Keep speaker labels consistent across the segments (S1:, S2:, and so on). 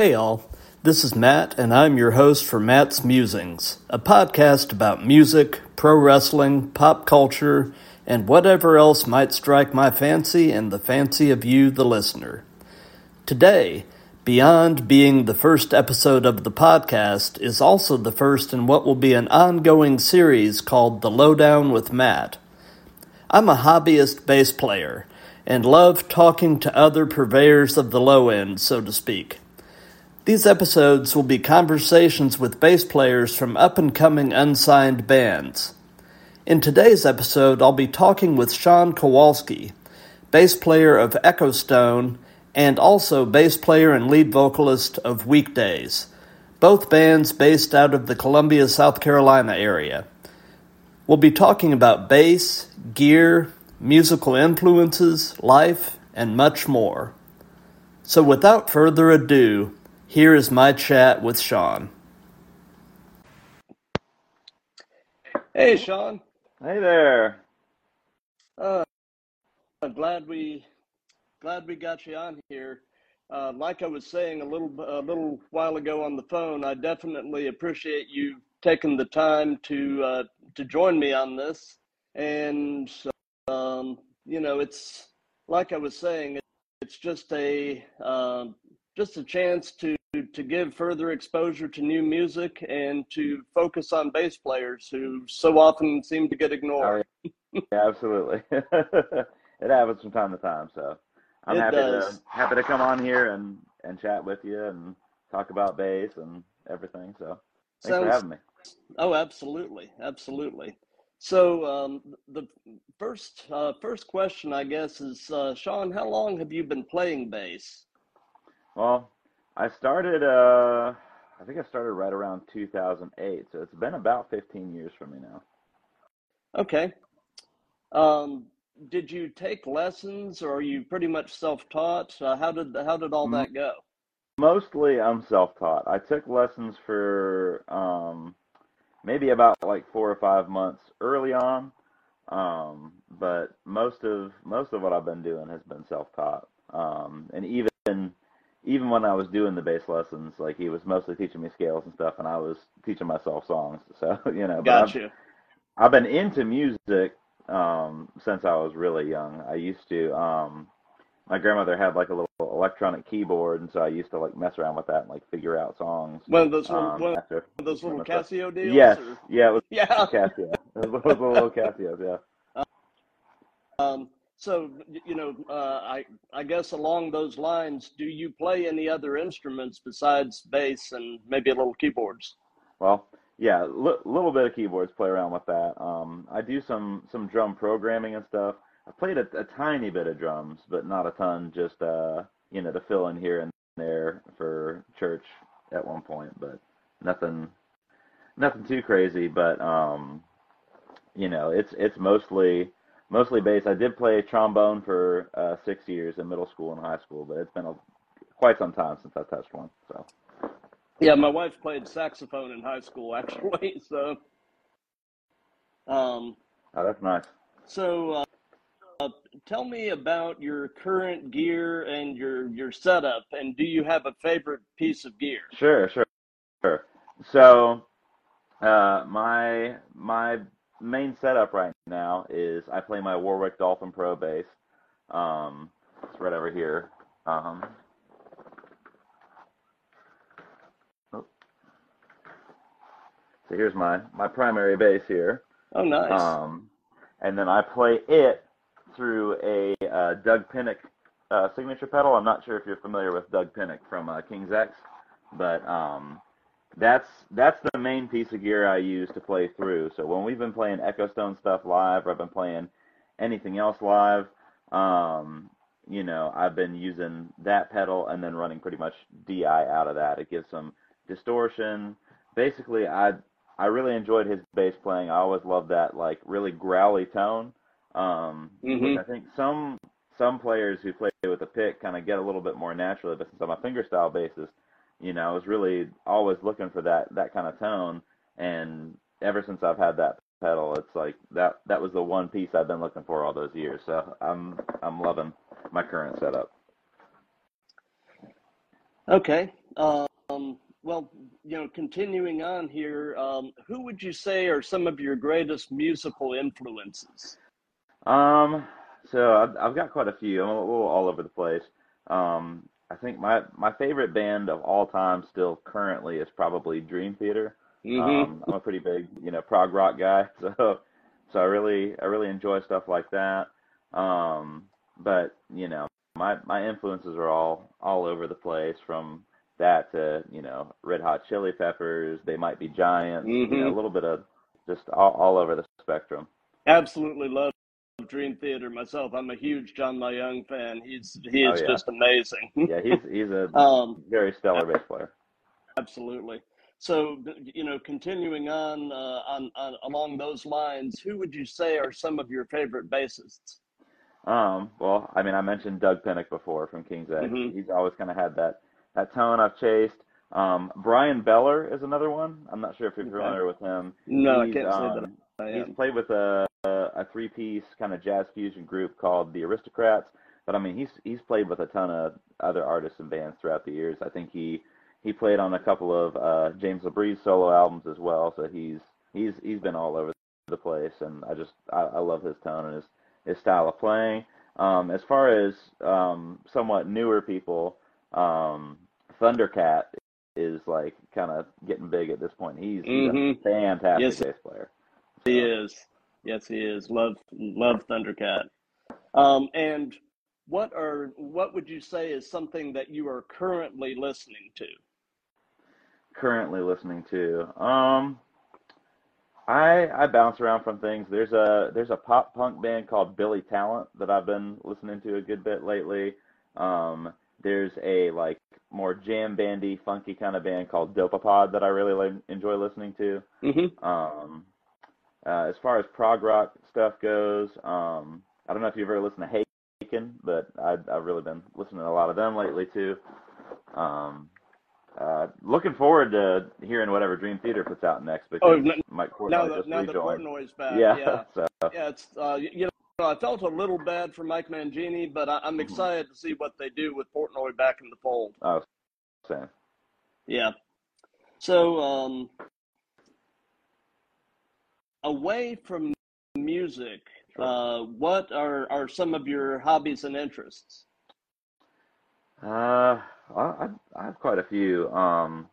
S1: Hey, all. This is Matt, and I'm your host for Matt's Musings, a podcast about music, pro wrestling, pop culture, and whatever else might strike my fancy and the fancy of you, the listener. Today, beyond being the first episode of the podcast, is also the first in what will be an ongoing series called The Lowdown with Matt. I'm a hobbyist bass player and love talking to other purveyors of the low end, so to speak. These episodes will be conversations with bass players from up and coming unsigned bands. In today's episode, I'll be talking with Shawn Kowalski, bass player of Echostone and also bass player and lead vocalist of Weekdays, both bands based out of the Columbia, South Carolina area. We'll be talking about bass, gear, musical influences, life, and much more. So without further ado, here is my chat with Shawn. Hey, Shawn.
S2: Hey there.
S1: Uh, I'm glad we glad we got you on here. Uh, like I was saying a little a little while ago on the phone, I definitely appreciate you taking the time to uh, to join me on this. And um, you know, it's like I was saying, it's just a um, just a chance to to give further exposure to new music and to focus on bass players who so often seem to get ignored.
S2: Oh, yeah. yeah, absolutely. it happens from time to time. So I'm
S1: It
S2: happy
S1: does.
S2: to happy to come on here and and chat with you and talk about bass and everything. So thanks for having me.
S1: oh, absolutely, absolutely. So um, the first uh, first question, I guess, is uh, Shawn. How long have you been playing bass?
S2: Well, I started. Uh, I think I started right around 2008. So it's been about 15 years for me now.
S1: Okay. Um, did you take lessons, or are you pretty much self-taught? Uh, how did how did all that go?
S2: Mostly, I'm self-taught. I took lessons for um, maybe about like four or five months early on, um, but most of most of what I've been doing has been self-taught. Um, and even even when I was doing the bass lessons, like he was mostly teaching me scales and stuff, and I was teaching myself songs. So you know, but I've I've been into music um, since I was really young. I used to. Um, my grandmother had like a little electronic keyboard, and so I used to like mess around with that and like figure out songs
S1: One of those little
S2: um,
S1: one
S2: after
S1: of those little
S2: of the stuff.
S1: Casio deals,
S2: Yes,
S1: or
S2: yeah, it was
S1: yeah.
S2: Casio. It was a little Casio, yeah.
S1: Um, so you know, uh, I I guess along those lines, do you play any other instruments besides bass and maybe a little keyboards?
S2: Well, yeah, a li- little bit of keyboards, play around with that. Um, I do some some drum programming and stuff. I played a, a tiny bit of drums, but not a ton. Just uh, you know, to fill in here and there for church at one point, but nothing nothing too crazy. But um, you know, it's it's mostly mostly bass. I did play trombone for uh, six years in middle school and high school, but it's been a, quite some time since I touched one. So
S1: Yeah, my wife played saxophone in high school actually. So um,
S2: oh, that's nice.
S1: so uh, tell me about your current gear and your your setup, and do you have a favorite piece of gear?
S2: Sure, sure, sure. So uh, my my main setup right now is I play my Warwick Dolphin Pro bass. Um, it's right over here. Um, oh, so here's my my primary bass here.
S1: Oh, nice.
S2: Um, and then I play it through a uh, Doug Pinnick uh, signature pedal. I'm not sure if you're familiar with Doug Pinnick from uh, King's X, but um, that's that's the main piece of gear I use to play through. So when we've been playing Echostone stuff live, or I've been playing anything else live, um, you know, I've been using that pedal and then running pretty much DI out of that. It gives some distortion. Basically, I I really enjoyed his bass playing. I always loved that like really growly tone, um, which
S1: hmm
S2: I think some some players who play with a pick kind of get a little bit more naturally. But since I'm a fingerstyle bassist, you know, I was really always looking for that that kind of tone. And ever since I've had that pedal, it's like that that was the one piece I've been looking for all those years. So I'm I'm loving my current setup.
S1: Okay. Um, well, you know, continuing on here, um, who would you say are some of your greatest musical influences?
S2: Um, so I've, I've got quite a few. I'm a little all over the place. Um, I think my my favorite band of all time, still currently, is probably Dream Theater.
S1: Mm-hmm.
S2: Um, I'm a pretty big, you know, prog rock guy, so so I really I really enjoy stuff like that. Um, but you know, my my influences are all all over the place from that to you know Red Hot Chili Peppers. They might be Giants.
S1: Mm-hmm.
S2: You know, a little bit of just all, all over the spectrum.
S1: Absolutely love Dream Theater myself. I'm a huge John Myung fan. He's he
S2: Oh yeah,
S1: just amazing.
S2: yeah. He's he's a
S1: um,
S2: very stellar bass player.
S1: absolutely. So you know, continuing on, uh, on on along those lines, who would you say are some of your favorite bassists?
S2: Um, well, I mean, I mentioned Doug Pinnick before from King's X.
S1: hmm
S2: He's always kind of had that that tone I've chased. Um, Bryan Beller is another one. I'm not sure if you're
S1: Okay.
S2: familiar with him.
S1: No, I
S2: He's
S1: can't say that
S2: um,
S1: I
S2: he's played with a a, a three piece kind of jazz fusion group called the Aristocrats. But I mean, he's he's played with a ton of other artists and bands throughout the years. I think he he played on a couple of uh, James LaBrie's solo albums as well. So he's he's he's been all over the place, and I just I, I love his tone and his his style of playing. Um, as far as um, somewhat newer people, um, Thundercat is like kind of getting big at this point. He's he's a
S1: hmm
S2: fantastic
S1: Yes,
S2: bass player.
S1: he is. Yes, he is. Love love Thundercat. Um, and what are what would you say is something that you are currently listening to?
S2: currently listening to, um, I I bounce around from things. There's a there's a pop punk band called Billy Talent that I've been listening to a good bit lately. Um, there's a like more jam bandy, funky kind of band called Dopapod that I really like, enjoy listening to.
S1: hmm
S2: Um, uh, as far as prog rock stuff goes, um, I don't know if you've ever listened to Haken, but I, I've really been listening to a lot of them lately too. Um, uh, looking forward to hearing whatever Dream Theater puts out next
S1: Oh,
S2: because
S1: n-
S2: Mike
S1: now
S2: Portnoy just
S1: now
S2: rejoined.
S1: Portnoy's back,
S2: Yeah,
S1: yeah,
S2: so
S1: yeah. It's uh, you know I felt a little bad for Mike Mangini, but I, I'm
S2: mhm.
S1: excited to see what they do with Portnoy back in the fold.
S2: oh, same.
S1: Yeah. So um, away from music,
S2: Sure.
S1: uh, what are are some of your hobbies and interests?
S2: Uh, I, I have quite a few. Um,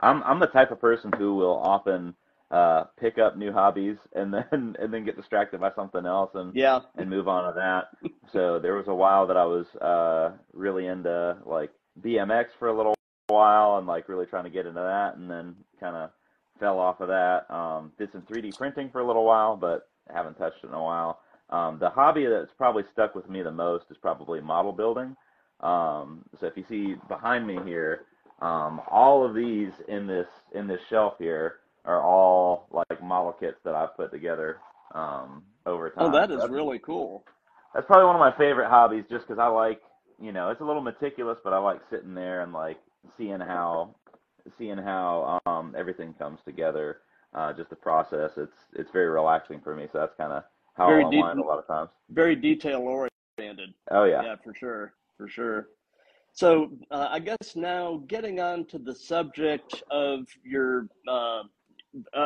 S2: I'm I'm the type of person who will often uh pick up new hobbies and then and then get distracted by something else and
S1: Yeah.
S2: and move on to that. So there was a while that I was uh really into like BMX for a little while and like really trying to get into that and then kind of fell off of that. Um did some 3D printing for a little while but haven't touched it in a while. Um the hobby that's probably stuck with me the most is probably model building. Um so if you see behind me here, um all of these in this in this shelf here are all like model kits that I've put together um, over
S1: Oh,
S2: time.
S1: that
S2: So that's
S1: really cool.
S2: that's probably one of my favorite hobbies, just because I like, you know, it's a little meticulous, but I like sitting there and like seeing how seeing how um, everything comes together. Uh, just the process. It's it's very relaxing for me. So that's kind of how
S1: Very
S2: I
S1: deep,
S2: unwind a lot of times.
S1: very detail oriented.
S2: Oh yeah,
S1: Yeah, for sure, for sure. So uh, I guess now getting on to the subject of your uh,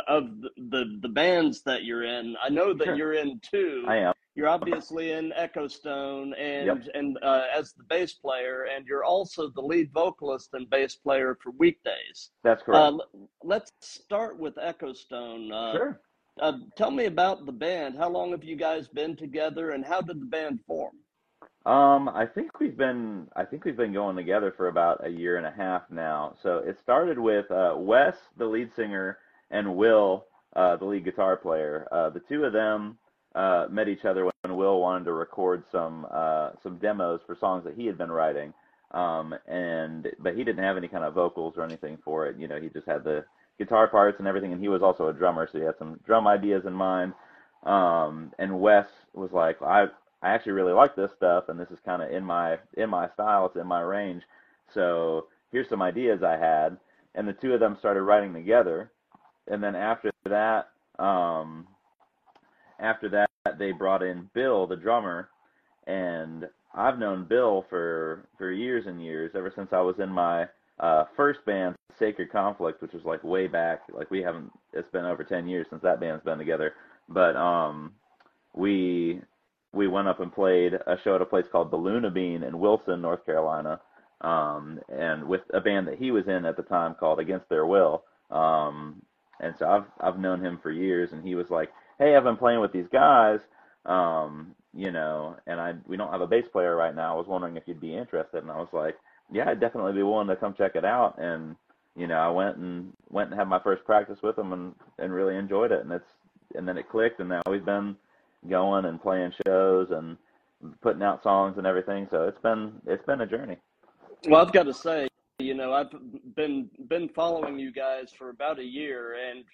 S1: of the, the the bands that you're in. I know that
S2: sure.
S1: you're in two.
S2: I am.
S1: You're obviously in Echostone
S2: Yep.
S1: and and uh, as the bass player, and you're also the lead vocalist and bass player for Weekdays.
S2: That's
S1: Uh,
S2: correct.
S1: l- let's start with Echostone. Uh,
S2: Sure.
S1: uh, tell me about the band. How long have you guys been together, and how did the band form?
S2: Um, I think we've been I think we've been going together for about a year and a half now. So it started with uh, Wes, the lead singer, and Will, uh, the lead guitar player. Uh, the two of them uh, met each other when Will wanted to record some uh, some demos for songs that he had been writing. Um, and but he didn't have any kind of vocals or anything for it. You know, he just had the guitar parts and everything, and he was also a drummer, so he had some drum ideas in mind. Um, and Wes was like, I I actually really like this stuff, and this is kind of in my in my style. It's in my range. So here's some ideas I had, and the two of them started writing together. And then after that, um, after that, they brought in Bill, the drummer, and I've known Bill for for years and years, ever since I was in my uh, first band, Sacred Conflict, which was like way back. Like we haven't. It's been over ten years since that band's been together. But um, we we went up and played a show at a place called Balloona Bean in Wilson, North Carolina, um, and with a band that he was in at the time called Against Their Will. Um, and so I've I've known him for years, and he was like, "Hey, I've been playing with these guys, um, you know, and I we don't have a bass player right now. I was wondering if you'd be interested." And I was like, "Yeah, I'd definitely be willing to come check it out." And you know, I went and went and had my first practice with them and and really enjoyed it. And it's and then it clicked, and now we've been going and playing shows and putting out songs and everything. So it's been it's been a journey.
S1: Well, I've got to say, you know, I've been been following you guys for about a year, and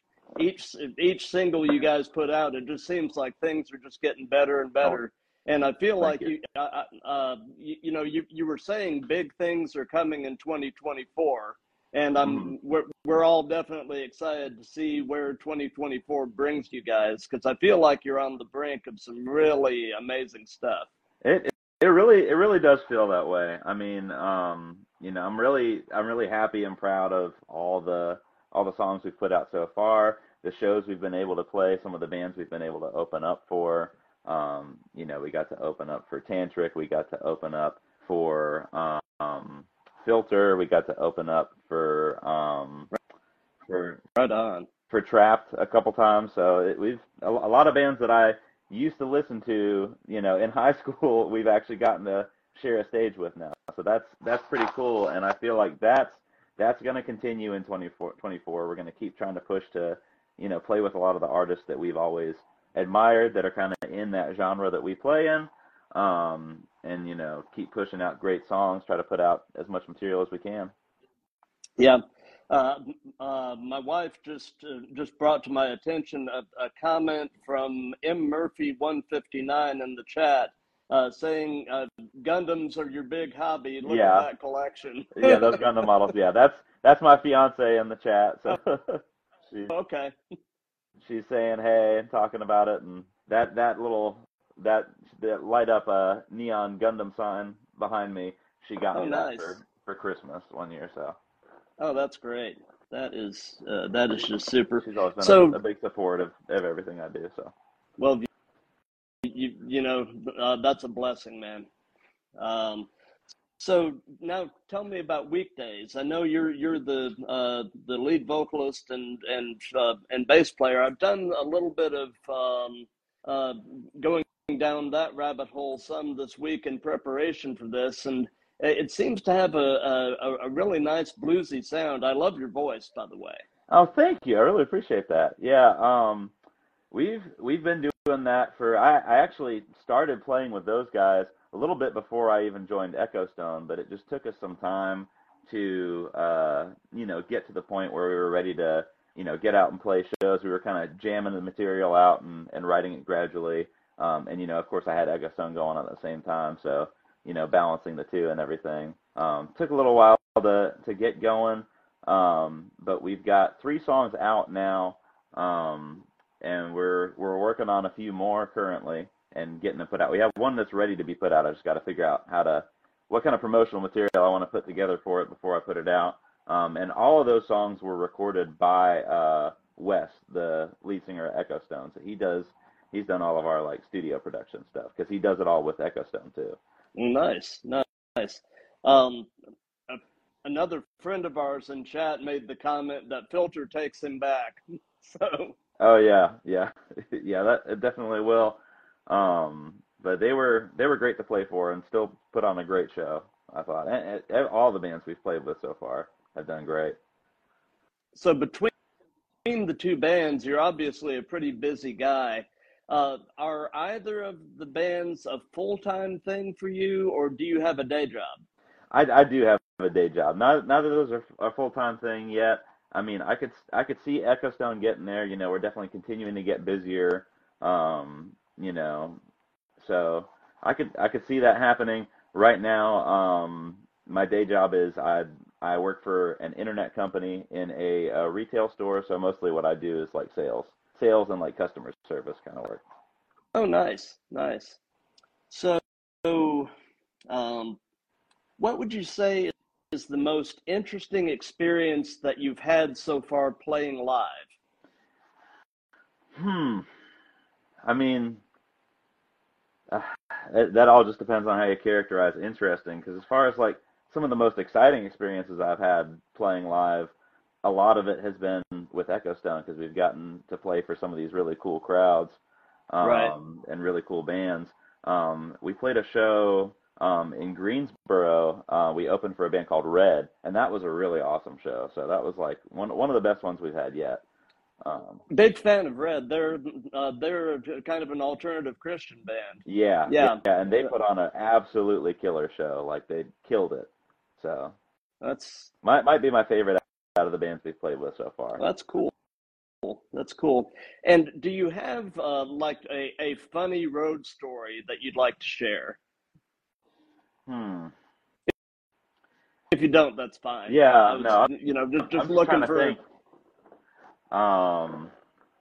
S1: each each single you guys put out, it just seems like things are just getting better and better. Oh, and I feel like you, you, uh, uh, you, you, know, you you were saying big things are coming in 2024, and I'm mm-hmm. we're we're all definitely excited to see where 2024 brings you guys because I feel like you're on the brink of some really amazing stuff.
S2: It it really it really does feel that way. I mean, um, you know, I'm really I'm really happy and proud of all the all the songs we've put out so far, the shows we've been able to play, some of the bands we've been able to open up for. Um, you know, we got to open up for Tantric, we got to open up for um, Filter, we got to open up for um, for
S1: right on
S2: for Trapt a couple times. So it, we've a, a lot of bands that I used to listen to, you know, in high school, we've actually gotten to share a stage with now. So that's that's pretty cool, and I feel like that's that's going to continue in 24, 24. We're going to keep trying to push to, you know, play with a lot of the artists that we've always admired that are kind of in that genre that we play in, um, and you know, keep pushing out great songs. Try to put out as much material as we can.
S1: Yeah. Uh, uh, my wife just uh, just brought to my attention a, a comment from M Murphy 159 in the chat uh, saying uh, Gundams are your big hobby. Look yeah. at that collection.
S2: yeah, those Gundam models. Yeah, that's that's my fiance in the chat. So
S1: she's, okay.
S2: She's saying hey and talking about it, and that that little that that light up a neon Gundam sign behind me. She got oh, me nice. that for for Christmas one year. So.
S1: Oh, that's great. That is uh, that is just super.
S2: She's always been so, a, a, big support of, of everything I do. So.
S1: Well, you know uh, that's a blessing, man. Um, so now tell me about weekdays. I know you're you're the uh, the lead vocalist and and uh, and bass player. I've done a little bit of um, uh, going down that rabbit hole some this week in preparation for this, and it seems to have a, a, a really nice bluesy sound. I love your voice, by the way.
S2: Oh, thank you. I really appreciate that. Yeah, um, we've we've been doing that for. I, I actually started playing with those guys a little bit before I even joined Echostone, but it just took us some time to uh, you know get to the point where we were ready to you know get out and play shows. We were kind of jamming the material out and, and writing it gradually. Um, and you know, of course, I had Echostone going on at the same time, so you know, balancing the two and everything. Um, took a little while to to get going, um, but we've got three songs out now, um, and we're we're working on a few more currently and getting them put out. We have one that's ready to be put out. I just got to figure out how to what kind of promotional material I want to put together for it before I put it out. Um, and all of those songs were recorded by uh, Wes, the lead singer at Echostone. So he does he's done all of our like studio production stuff because he does it all with Echostone too.
S1: Nice, nice. Um, another friend of ours in chat made the comment that filter takes him back. So.
S2: Oh yeah, yeah, yeah. That it definitely will. Um, but they were they were great to play for and still put on a great show. I thought, and, and all the bands we've played with so far have done great.
S1: So between the two bands, you're obviously a pretty busy guy. Uh, are either of the bands a full time thing for you, or do you have a day job?
S2: I, I do have a day job. Not neither of those are a full time thing yet. I mean, I could I could see Echostone getting there. You know, we're definitely continuing to get busier. Um, you know, so I could I could see that happening. Right now, um, my day job is I I work for an internet company in a, a retail store. So mostly what I do is like sales sales and like customer service kind of work.
S1: Oh, nice, nice. So, um, what would you say is the most interesting experience that you've had so far playing live?
S2: Hmm. I mean, uh, that all just depends on how you characterize interesting. Because as far as like some of the most exciting experiences I've had playing live, a lot of it has been with Echostone because we've gotten to play for some of these really cool crowds um, right. and really cool bands. Um, we played a show um, in Greensboro. Uh, we opened for a band called Red, and that was a really awesome show. So that was like one one of the best ones we've had yet.
S1: Um, Big fan of Red. They're uh, they're kind of an alternative Christian band.
S2: Yeah, yeah, yeah, and they put on an absolutely killer show. Like they killed it. So
S1: that's
S2: might might be my favorite out of the bands we've played with so far.
S1: That's cool. That's cool. And do you have uh, like a, a funny road story that you'd like to share?
S2: Hmm.
S1: If you don't, that's fine.
S2: Yeah, was, no.
S1: You know, just, just looking for.
S2: Think. Um,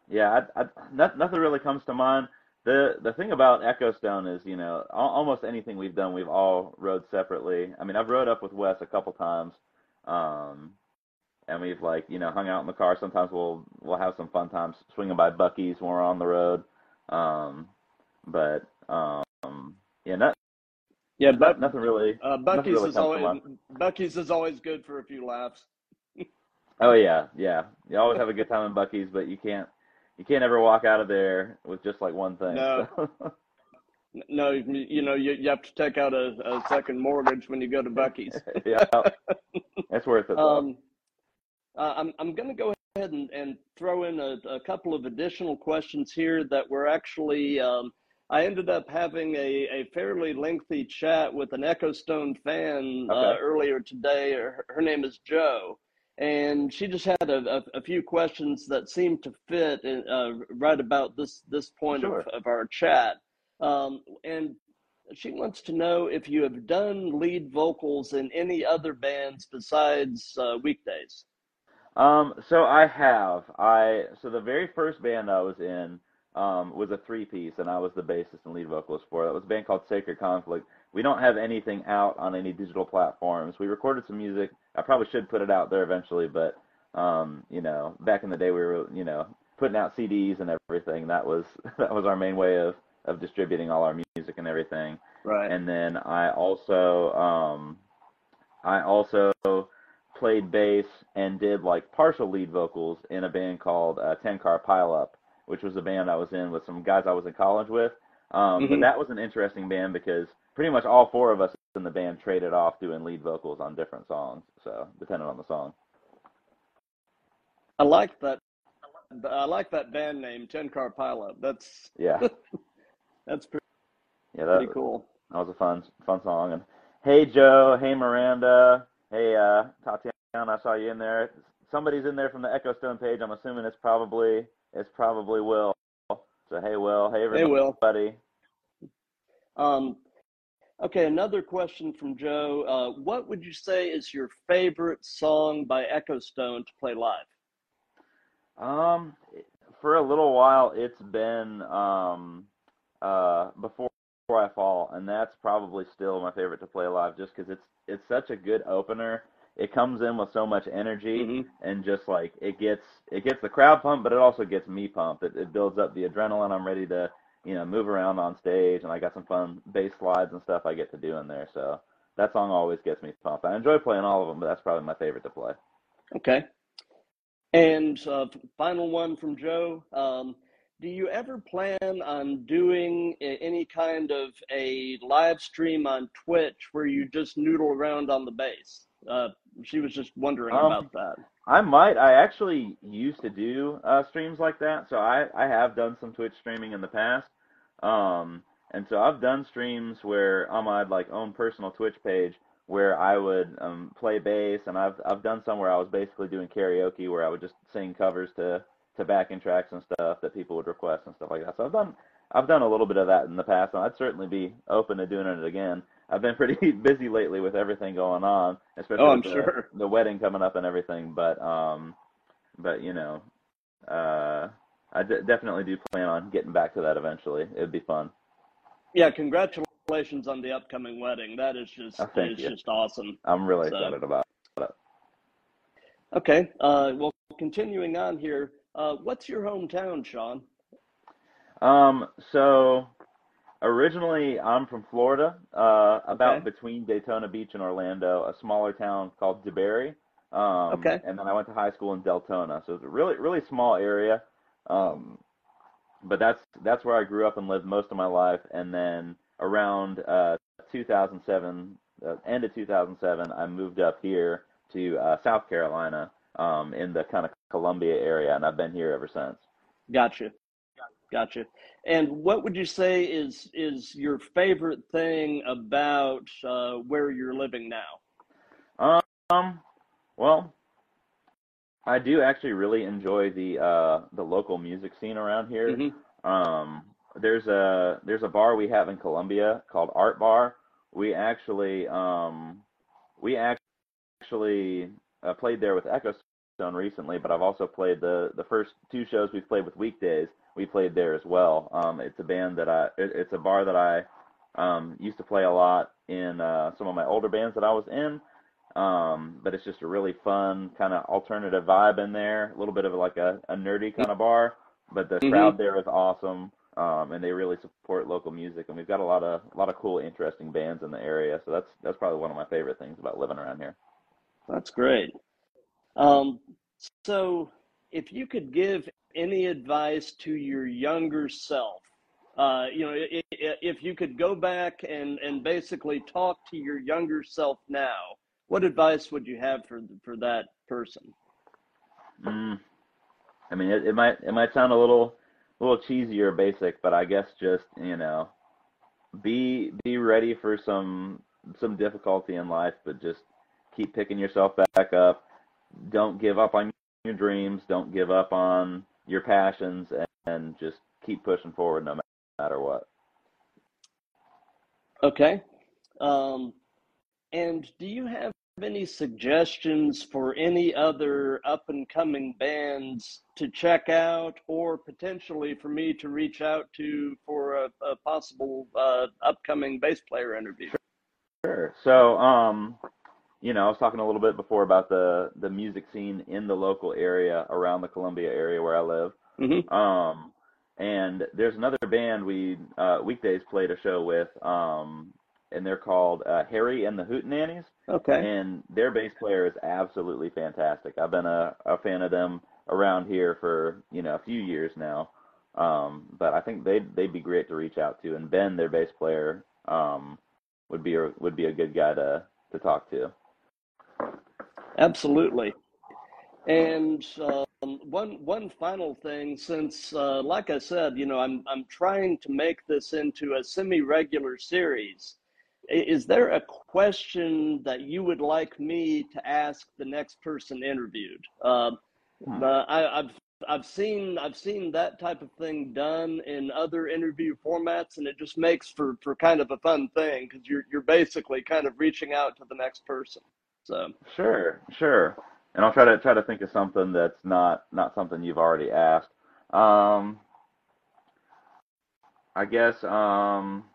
S2: yeah, I, I, not, nothing really comes to mind. The the thing about Echostone is, you know, almost anything we've done, we've all rode separately. I mean, I've rode up with Wes a couple times, um, and we've like, you know, hung out in the car. Sometimes we'll we'll have some fun times swinging by Buc-ee's when we're on the road. Um, but um, yeah, not,
S1: yeah, but
S2: nothing really.
S1: Uh, Buc-ee's really is always Buc-ee's is always good for a few laughs.
S2: oh yeah, yeah. You always have a good time in Buc-ee's, but you can't you can't ever walk out of there with just like one thing.
S1: No. So. no, you know you, you have to take out a, a second mortgage when you go to Buc-ee's.
S2: yeah, that's worth it. Um,
S1: uh, I'm I'm going to go ahead and, and throw in a, a, couple of additional questions here that were actually. Um, I ended up having a, a fairly lengthy chat with an Echostone fan uh, okay. uh, earlier today. Her, her, name is Joe, and she just had a, a, a few questions that seemed to fit in, uh, right about this this point sure. of, of, our chat. Um, and she wants to know if you have done lead vocals in any other bands besides uh, Weekdays.
S2: Um, so I have. I so the very first band I was in um, was a three piece, and I was the bassist and lead vocalist for. it. That was a band called Sacred Conflict. We don't have anything out on any digital platforms. We recorded some music. I probably should put it out there eventually, but um, you know, back in the day we were, you know, putting out CDs and everything. That was that was our main way of of distributing all our music and everything.
S1: Right.
S2: And then I also um, I also played bass and did like partial lead vocals in a band called uh, Ten Car Pile Up which was a band I was in with some guys I was in college with. Um, mm-hmm. But that was an interesting band because pretty much all four of us in the band traded off doing lead vocals on different songs. So depending on the song.
S1: I like that. I like that band name, Ten Car Pilot. That's
S2: yeah,
S1: that's pretty.
S2: Yeah, that,
S1: pretty cool.
S2: That was a fun fun song. And hey Joe, hey Miranda, hey uh, Tatiana, I saw you in there. Somebody's in there from the Echostone page. I'm assuming it's probably it's probably Will. So hey, Will. Hey, everybody. Hey, Will. Buddy.
S1: Um, okay, another question from Joe. Uh, what would you say is your favorite song by Echostone to play live?
S2: Um, for a little while, it's been um, uh, before before I fall, and that's probably still my favorite to play live, just because it's it's such a good opener it comes in with so much energy
S1: mm-hmm.
S2: and just like it gets it gets the crowd pumped, but it also gets me pumped. It, it builds up the adrenaline. I'm ready to you know move around on stage, and I got some fun bass slides and stuff I get to do in there. So that song always gets me pumped. I enjoy playing all of them, but that's probably my favorite to play.
S1: Okay. And uh, final one from Joe. Um, do you ever plan on doing any kind of a live stream on Twitch where you just noodle around on the bass? Uh, she was just wondering um, about that.
S2: I might. I actually used to do uh, streams like that, so I I have done some Twitch streaming in the past. Um, and so I've done streams where on my like own personal Twitch page where I would um, play bass, and I've I've done some where I was basically doing karaoke where I would just sing covers to to backing tracks and stuff that people would request and stuff like that. So I've done I've done a little bit of that in the past, and I'd certainly be open to doing it again. I've been pretty busy lately with everything going on, especially
S1: oh, I'm
S2: the,
S1: sure.
S2: the wedding coming up and everything. But um, but you know, uh, I d- definitely do plan on getting back to that eventually. It'd be fun.
S1: Yeah, congratulations on the upcoming wedding. That is just
S2: oh,
S1: just awesome.
S2: I'm really so. excited about. It.
S1: Okay. Uh, well, continuing on here, uh, what's your hometown, Shawn?
S2: Um, so originally I'm from Florida, uh, about
S1: Okay.
S2: between Daytona Beach and Orlando, a smaller town called DeBary. Um,
S1: Okay.
S2: and then I went to high school in Deltona, so it's a really, really small area. Um, but that's that's where I grew up and lived most of my life. And then around uh, 2007, uh, end of 2007, I moved up here to uh, South Carolina, um, in the kind of Columbia area, and I've been here ever since.
S1: Gotcha. Gotcha. And what would you say is is your favorite thing about uh, where you're living now?
S2: Um, well, I do actually really enjoy the uh, the local music scene around here.
S1: hmm
S2: Um, there's a there's a bar we have in Columbia called Art Bar. We actually um, we actually uh, played there with Echo Stone recently, but I've also played the the first two shows we've played with Weekdays. We played there as well. Um, it's a band that I it, it's a bar that I um, used to play a lot in uh, some of my older bands that I was in. Um, but it's just a really fun kind of alternative vibe in there, a little bit of like a, a nerdy kind of bar. But the
S1: hmm
S2: crowd there is awesome, um, and they really support local music. And we've got a lot of a lot of cool, interesting bands in the area. So that's that's probably one of my favorite things about living around here.
S1: That's great. Um, so, if you could give any advice to your younger self, uh, you know, if you could go back and, and basically talk to your younger self now, what advice would you have for for that person?
S2: Mm, I mean, it, it might it might sound a little a little cheesy or basic, but I guess just you know, be be ready for some some difficulty in life, but just keep picking yourself back up. Don't give up on your dreams. Don't give up on your passions, and, and just keep pushing forward no matter what.
S1: Okay. Um, and do you have any suggestions for any other up and coming bands to check out, or potentially for me to reach out to for a, a possible uh, upcoming bass player interview?
S2: Sure. So, um, you know, I was talking a little bit before about the the music scene in the local area around the Columbia area where I live.
S1: hmm
S2: Um, and there's another band we uh, weekdays played a show with, um, and they're called uh, Harry and the Hootenannies,
S1: Okay.
S2: and their bass player is absolutely fantastic. I've been a, a fan of them around here for you know a few years now, um, but I think they'd they'd be great to reach out to. And Ben, their bass player, um, would be a, would be a good guy to to talk to.
S1: Absolutely. And um, one one final thing, since uh, like I said, you know, I'm I'm trying to make this into a semi-regular series. Is there a question that you would like me to ask the next person interviewed? Um,
S2: Hmm.
S1: uh, I, I've I've seen I've seen that type of thing done in other interview formats, and it just makes for for kind of a fun thing because you're you're basically kind of reaching out to the next person. So.
S2: Sure, sure. And I'll try to try to think of something that's not not something you've already asked. Um, I guess um,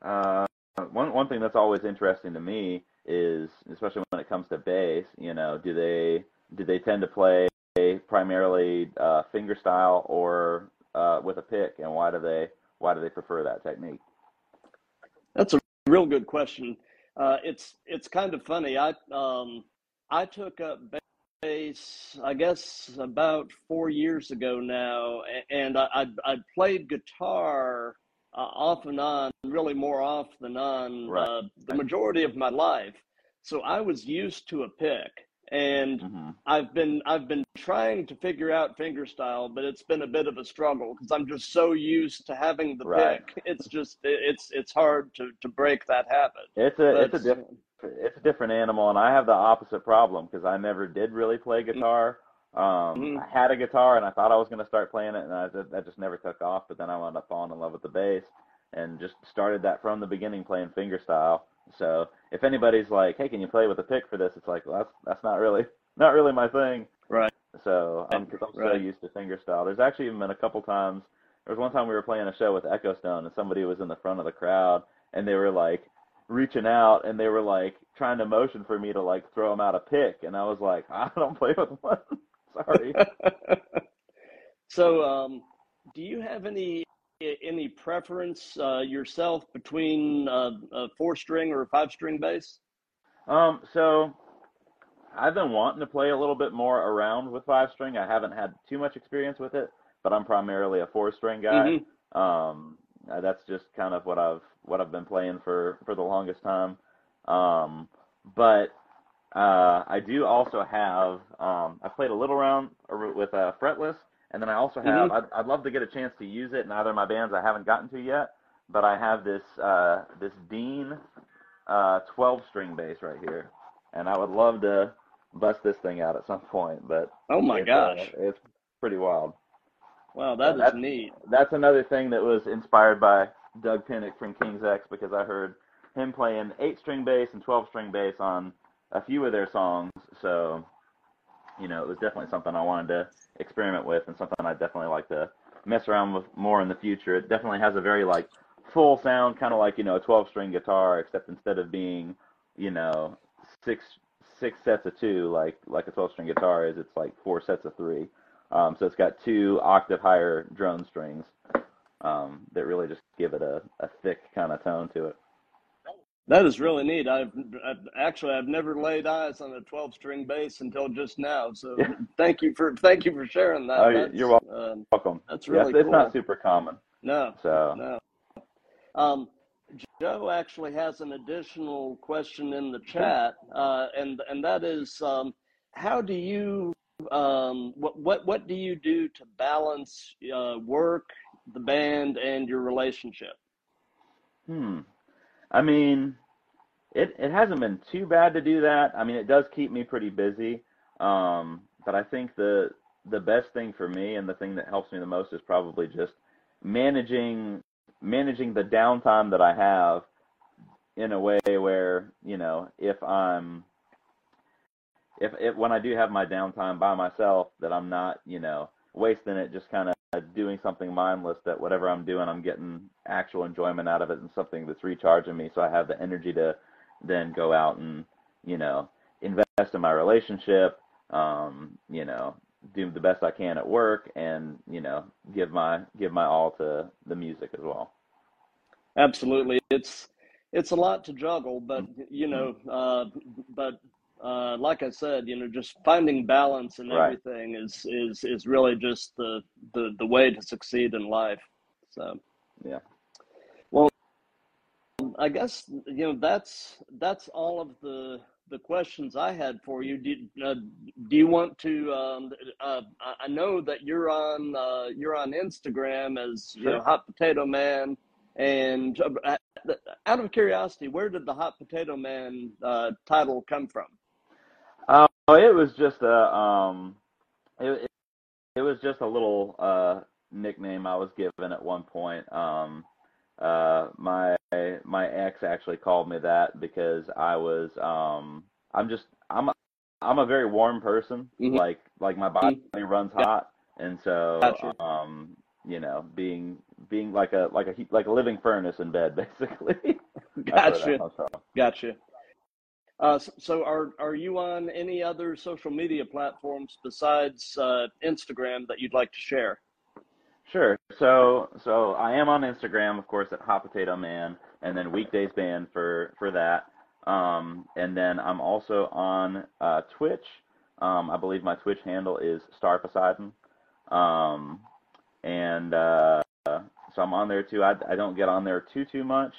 S2: uh, one one thing that's always interesting to me is, especially when it comes to bass, you know, do they do they tend to play primarily uh, finger style or uh, with a pick, and why do they why do they prefer that technique?
S1: That's a real good question. Uh, it's it's kind of funny. I um I took up bass, I guess, about four years ago now, and I I, I played guitar uh, off and on, really more off than on,
S2: Right.
S1: uh, the majority of my life. So I was used to a pick, and
S2: hmm
S1: I've been I've been trying to figure out fingerstyle, but it's been a bit of a struggle because I'm just so used to having the
S2: Right.
S1: pick. It's just it's it's hard to to break that habit.
S2: It's a it's a different it's a different animal, and I have the opposite problem because I never did really play guitar. Um,
S1: Mhm.
S2: I had a guitar, and I thought I was going to start playing it, and I, that just never took off. But then I wound up falling in love with the bass, and just started that from the beginning playing fingerstyle. So if anybody's like, "Hey, can you play with a pick for this?" It's like, well, that's that's not really not really my thing.
S1: right,
S2: So I'm, cause I'm so
S1: right.
S2: used to fingerstyle. There's actually even been a couple times. There was one time we were playing a show with Echostone, and somebody was in the front of the crowd, and they were like reaching out and they were like trying to motion for me to like throw them out a pick, and I was like, I don't play with one. Sorry.
S1: so, um, do you have any any preference uh, yourself between uh, a four string or a five string bass?
S2: Um, so I've been wanting to play a little bit more around with five string. I haven't had too much experience with it, but I'm primarily a four string guy. Mm-hmm. Um, uh, that's just kind of what I've what I've been playing for for the longest time. Um, but uh, I do also have um, I played a little around with uh, fretless, and then I also have mm-hmm. I'd, I'd love to get a chance to use it in either of my bands I haven't gotten to yet. But I have this uh, this Dean uh, 12 string bass right here, and I would love to bust this thing out at some point. But
S1: oh my
S2: it's,
S1: gosh,
S2: uh, it's pretty wild.
S1: Wow, that
S2: that's,
S1: neat.
S2: That's another thing that was inspired by Doug Pinnick from King's X because I heard him playing eight string bass and 12 string bass on a few of their songs. So, you know, it was definitely something I wanted to experiment with and something I'd definitely like to mess around with more in the future. It definitely has a very like full sound, kind of like, you know, a 12 string guitar, except instead of being, you know, six six sets of two like like a 12 string guitar is, it's like four sets of three. Um, so it's got two octave higher drone strings um, that really just give it a, a thick kind of tone to it.
S1: That is really neat. I've, I've, actually I've never laid eyes on a 12 string bass until just now. So yeah. thank you for thank you for sharing that.
S2: Oh, that's, you're welcome. Uh, welcome.
S1: That's really
S2: yeah, it's
S1: cool.
S2: not super common.
S1: No.
S2: So
S1: no. Um, Joe actually has an additional question in the chat, uh, and and that is, um, how do you um, what what what do you do to balance uh, work, the band, and your relationship?
S2: Hmm. I mean, it it hasn't been too bad to do that. I mean, it does keep me pretty busy. Um, but I think the the best thing for me and the thing that helps me the most is probably just managing managing the downtime that I have in a way where you know if I'm if, if when I do have my downtime by myself, that I'm not, you know, wasting it just kind of doing something mindless. That whatever I'm doing, I'm getting actual enjoyment out of it and something that's recharging me. So I have the energy to then go out and, you know, invest in my relationship. Um, you know, do the best I can at work, and you know, give my give my all to the music as well.
S1: Absolutely, it's it's a lot to juggle, but you know, uh, but uh, like I said, you know, just finding balance and
S2: right.
S1: everything is is is really just the, the the way to succeed in life. So
S2: yeah.
S1: Well, I guess you know that's that's all of the the questions I had for you. Do uh, do you want to? Um, uh, I know that you're on uh, you're on Instagram as sure. you know Hot Potato Man, and uh, out of curiosity, where did the Hot Potato Man uh, title come from?
S2: Oh, it was just a um, it, it, it was just a little uh nickname I was given at one point. Um, uh, my my ex actually called me that because I was um, I'm just I'm a, I'm a very warm person. Mm-hmm. Like like my body mm-hmm. runs hot, and so gotcha. um, you know, being being like a like a like a living furnace in bed, basically.
S1: gotcha. Gotcha. Uh, so, are are you on any other social media platforms besides uh, Instagram that you'd like to share?
S2: Sure. So, so I am on Instagram, of course, at Hot Potato Man, and then Weekdays Band for for that. Um, and then I'm also on uh, Twitch. Um, I believe my Twitch handle is Star Poseidon. Um, and uh, so I'm on there too. I, I don't get on there too too much.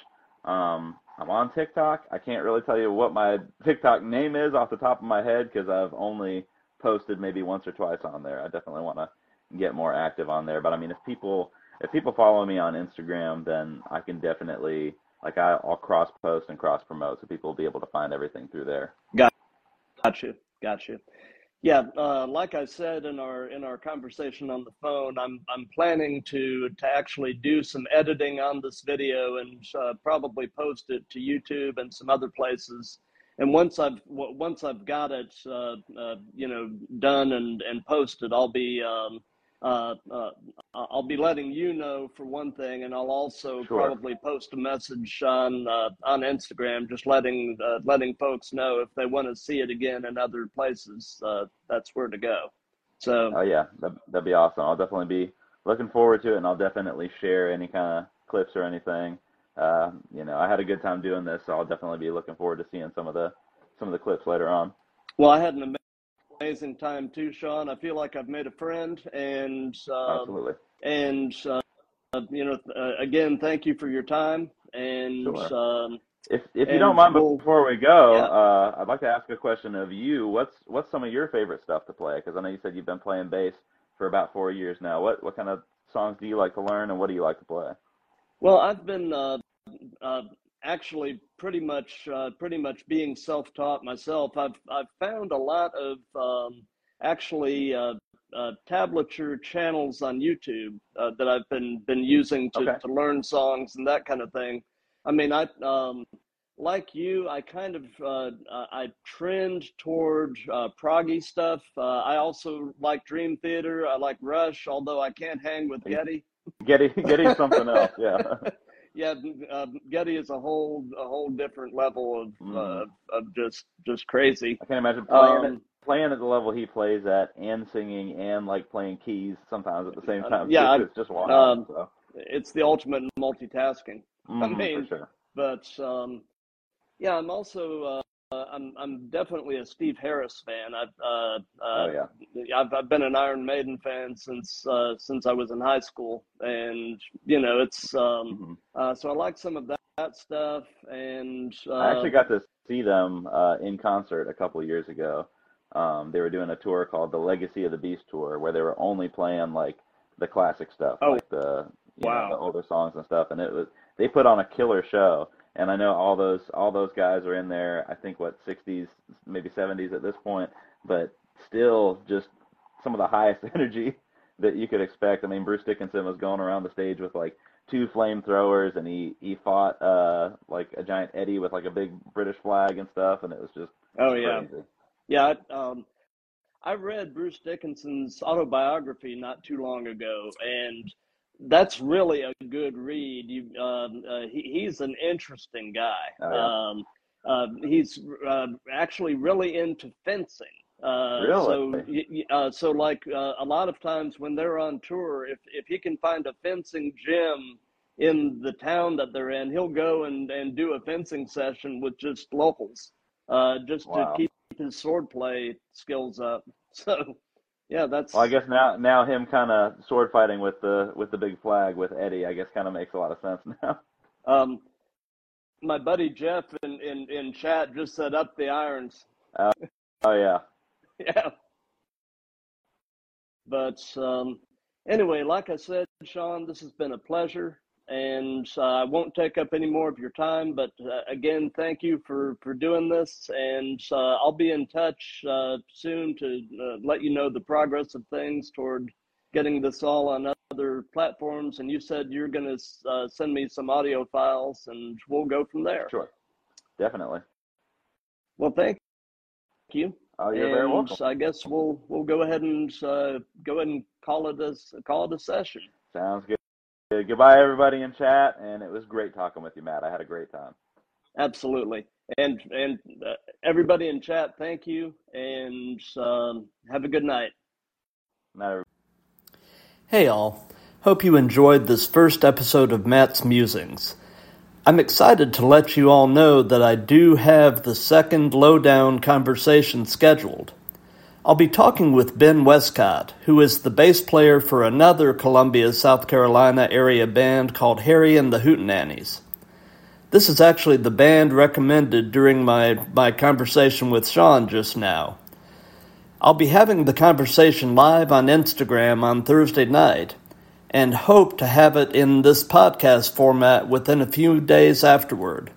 S2: Um, I'm on TikTok. I can't really tell you what my TikTok name is off the top of my head because I've only posted maybe once or twice on there. I definitely want to get more active on there. But I mean, if people if people follow me on Instagram, then I can definitely like I, will cross post and cross promote, so people will be able to find everything through there.
S1: Got, gotcha, gotcha. Yeah, uh, like I said in our in our conversation on the phone, I'm I'm planning to to actually do some editing on this video and uh, probably post it to YouTube and some other places. And once I've once I've got it, uh, uh, you know, done and and posted, I'll be um, uh, uh, I'll be letting you know for one thing, and I'll also sure. probably post a message on uh, on Instagram, just letting uh, letting folks know if they want to see it again in other places. Uh, that's where to go. So.
S2: Oh yeah, that, that'd be awesome. I'll definitely be looking forward to it, and I'll definitely share any kind of clips or anything. Uh, you know, I had a good time doing this, so I'll definitely be looking forward to seeing some of the some of the clips later on.
S1: Well, I had an amazing time too, Shawn. I feel like I've made a friend, and
S2: uh, absolutely,
S1: and uh, you know, uh, again, thank you for your time. And
S2: sure. um, if if you don't mind, we'll, before we go, yeah. Uh, I'd like to ask a question of you. What's what's some of your favorite stuff to play? Because I know you said you've been playing bass for about four years now. What what kind of songs do you like to learn, and what do you like to play?
S1: Well, I've been uh, uh, actually pretty much uh, pretty much being self-taught myself. I've I've found a lot of um, actually uh, uh, tablature channels on YouTube uh, that I've been been using to, okay. to learn songs and that kind of thing. I mean, I um, like you, I kind of uh, I trend toward uh, proggy stuff. Uh, I also like Dream Theater. I like Rush, although I can't hang with Getty.
S2: Geddy, Geddy's something else. Yeah.
S1: Yeah, uh, Geddy is a whole a whole different level of mm. uh, of just just crazy.
S2: I can't imagine playing um, playing at the level he plays at and singing and like playing keys sometimes at the same time.
S1: Yeah,
S2: it's, it's just wild. Um, so.
S1: It's the ultimate multitasking.
S2: Mm,
S1: I mean,
S2: sure.
S1: but um, yeah, I'm also uh, I'm I'm definitely a Steve Harris fan. I've uh, uh,
S2: oh,
S1: yeah. I've I've been an Iron Maiden fan since uh, since I was in high school, and you know it's um, mm-hmm. uh, so I like some of that, that stuff. And uh,
S2: I actually got to see them uh, in concert a couple of years ago. Um, they were doing a tour called the Legacy of the Beast tour, where they were only playing like the classic stuff,
S1: oh,
S2: like the you
S1: wow.
S2: know, the older songs and stuff. And it was they put on a killer show and I know all those all those guys are in there. I think what 60s, maybe 70s at this point, but still just some of the highest energy that you could expect. I mean, Bruce Dickinson was going around the stage with like two flamethrowers, and he he fought uh like a giant Eddie with like a big British flag and stuff, and it was just
S1: oh yeah,
S2: crazy.
S1: yeah. Um, I read Bruce Dickinson's autobiography not too long ago, and that's really a good read. You, um, uh, he, he's an interesting guy.
S2: Oh, yeah.
S1: um, uh, he's uh, actually really into fencing. Uh,
S2: really?
S1: So, uh, so like uh, a lot of times when they're on tour, if if he can find a fencing gym in the town that they're in, he'll go and, and do a fencing session with just locals, just wow. to keep his swordplay skills up. So yeah, that's.
S2: Well, I guess now now him kind of sword fighting with the with the big flag with Eddie, I guess kind of makes a lot of sense now.
S1: Um, my buddy Jeff in in in chat just set up the irons.
S2: Uh, oh yeah.
S1: yeah. But um, anyway, like I said, Shawn, this has been a pleasure and uh, I won't take up any more of your time. But uh, again, thank you for for doing this, and uh, I'll be in touch uh, soon to uh, let you know the progress of things toward getting this all on other platforms. And you said you're going to uh, send me some audio files, and we'll go from there.
S2: Sure, definitely.
S1: Well, thank you.
S2: Oh, you're
S1: and
S2: very welcome.
S1: I guess we'll we'll go ahead and go ahead and call it a call it a session.
S2: Sounds good. Goodbye, everybody in chat, and it was great talking with you, Matt. I had a great time.
S1: Absolutely, and and uh, everybody in chat, thank you, and um, have a good night.
S2: Night.
S1: Hey, all. Hope you enjoyed this first episode of Matt's Musings. I'm excited to let you all know that I do have the second lowdown conversation scheduled. I'll be talking with Ben Westcott, who is the bass player for another Columbia, South Carolina area band called Harry and the Hootenannies. This is actually the band recommended during my, my conversation with Shawn just now. I'll be having the conversation live on Instagram on Thursday night and hope to have it in this podcast format within a few days afterward.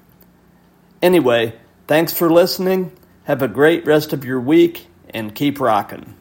S1: Anyway, thanks for listening. Have a great rest of your week and keep rocking.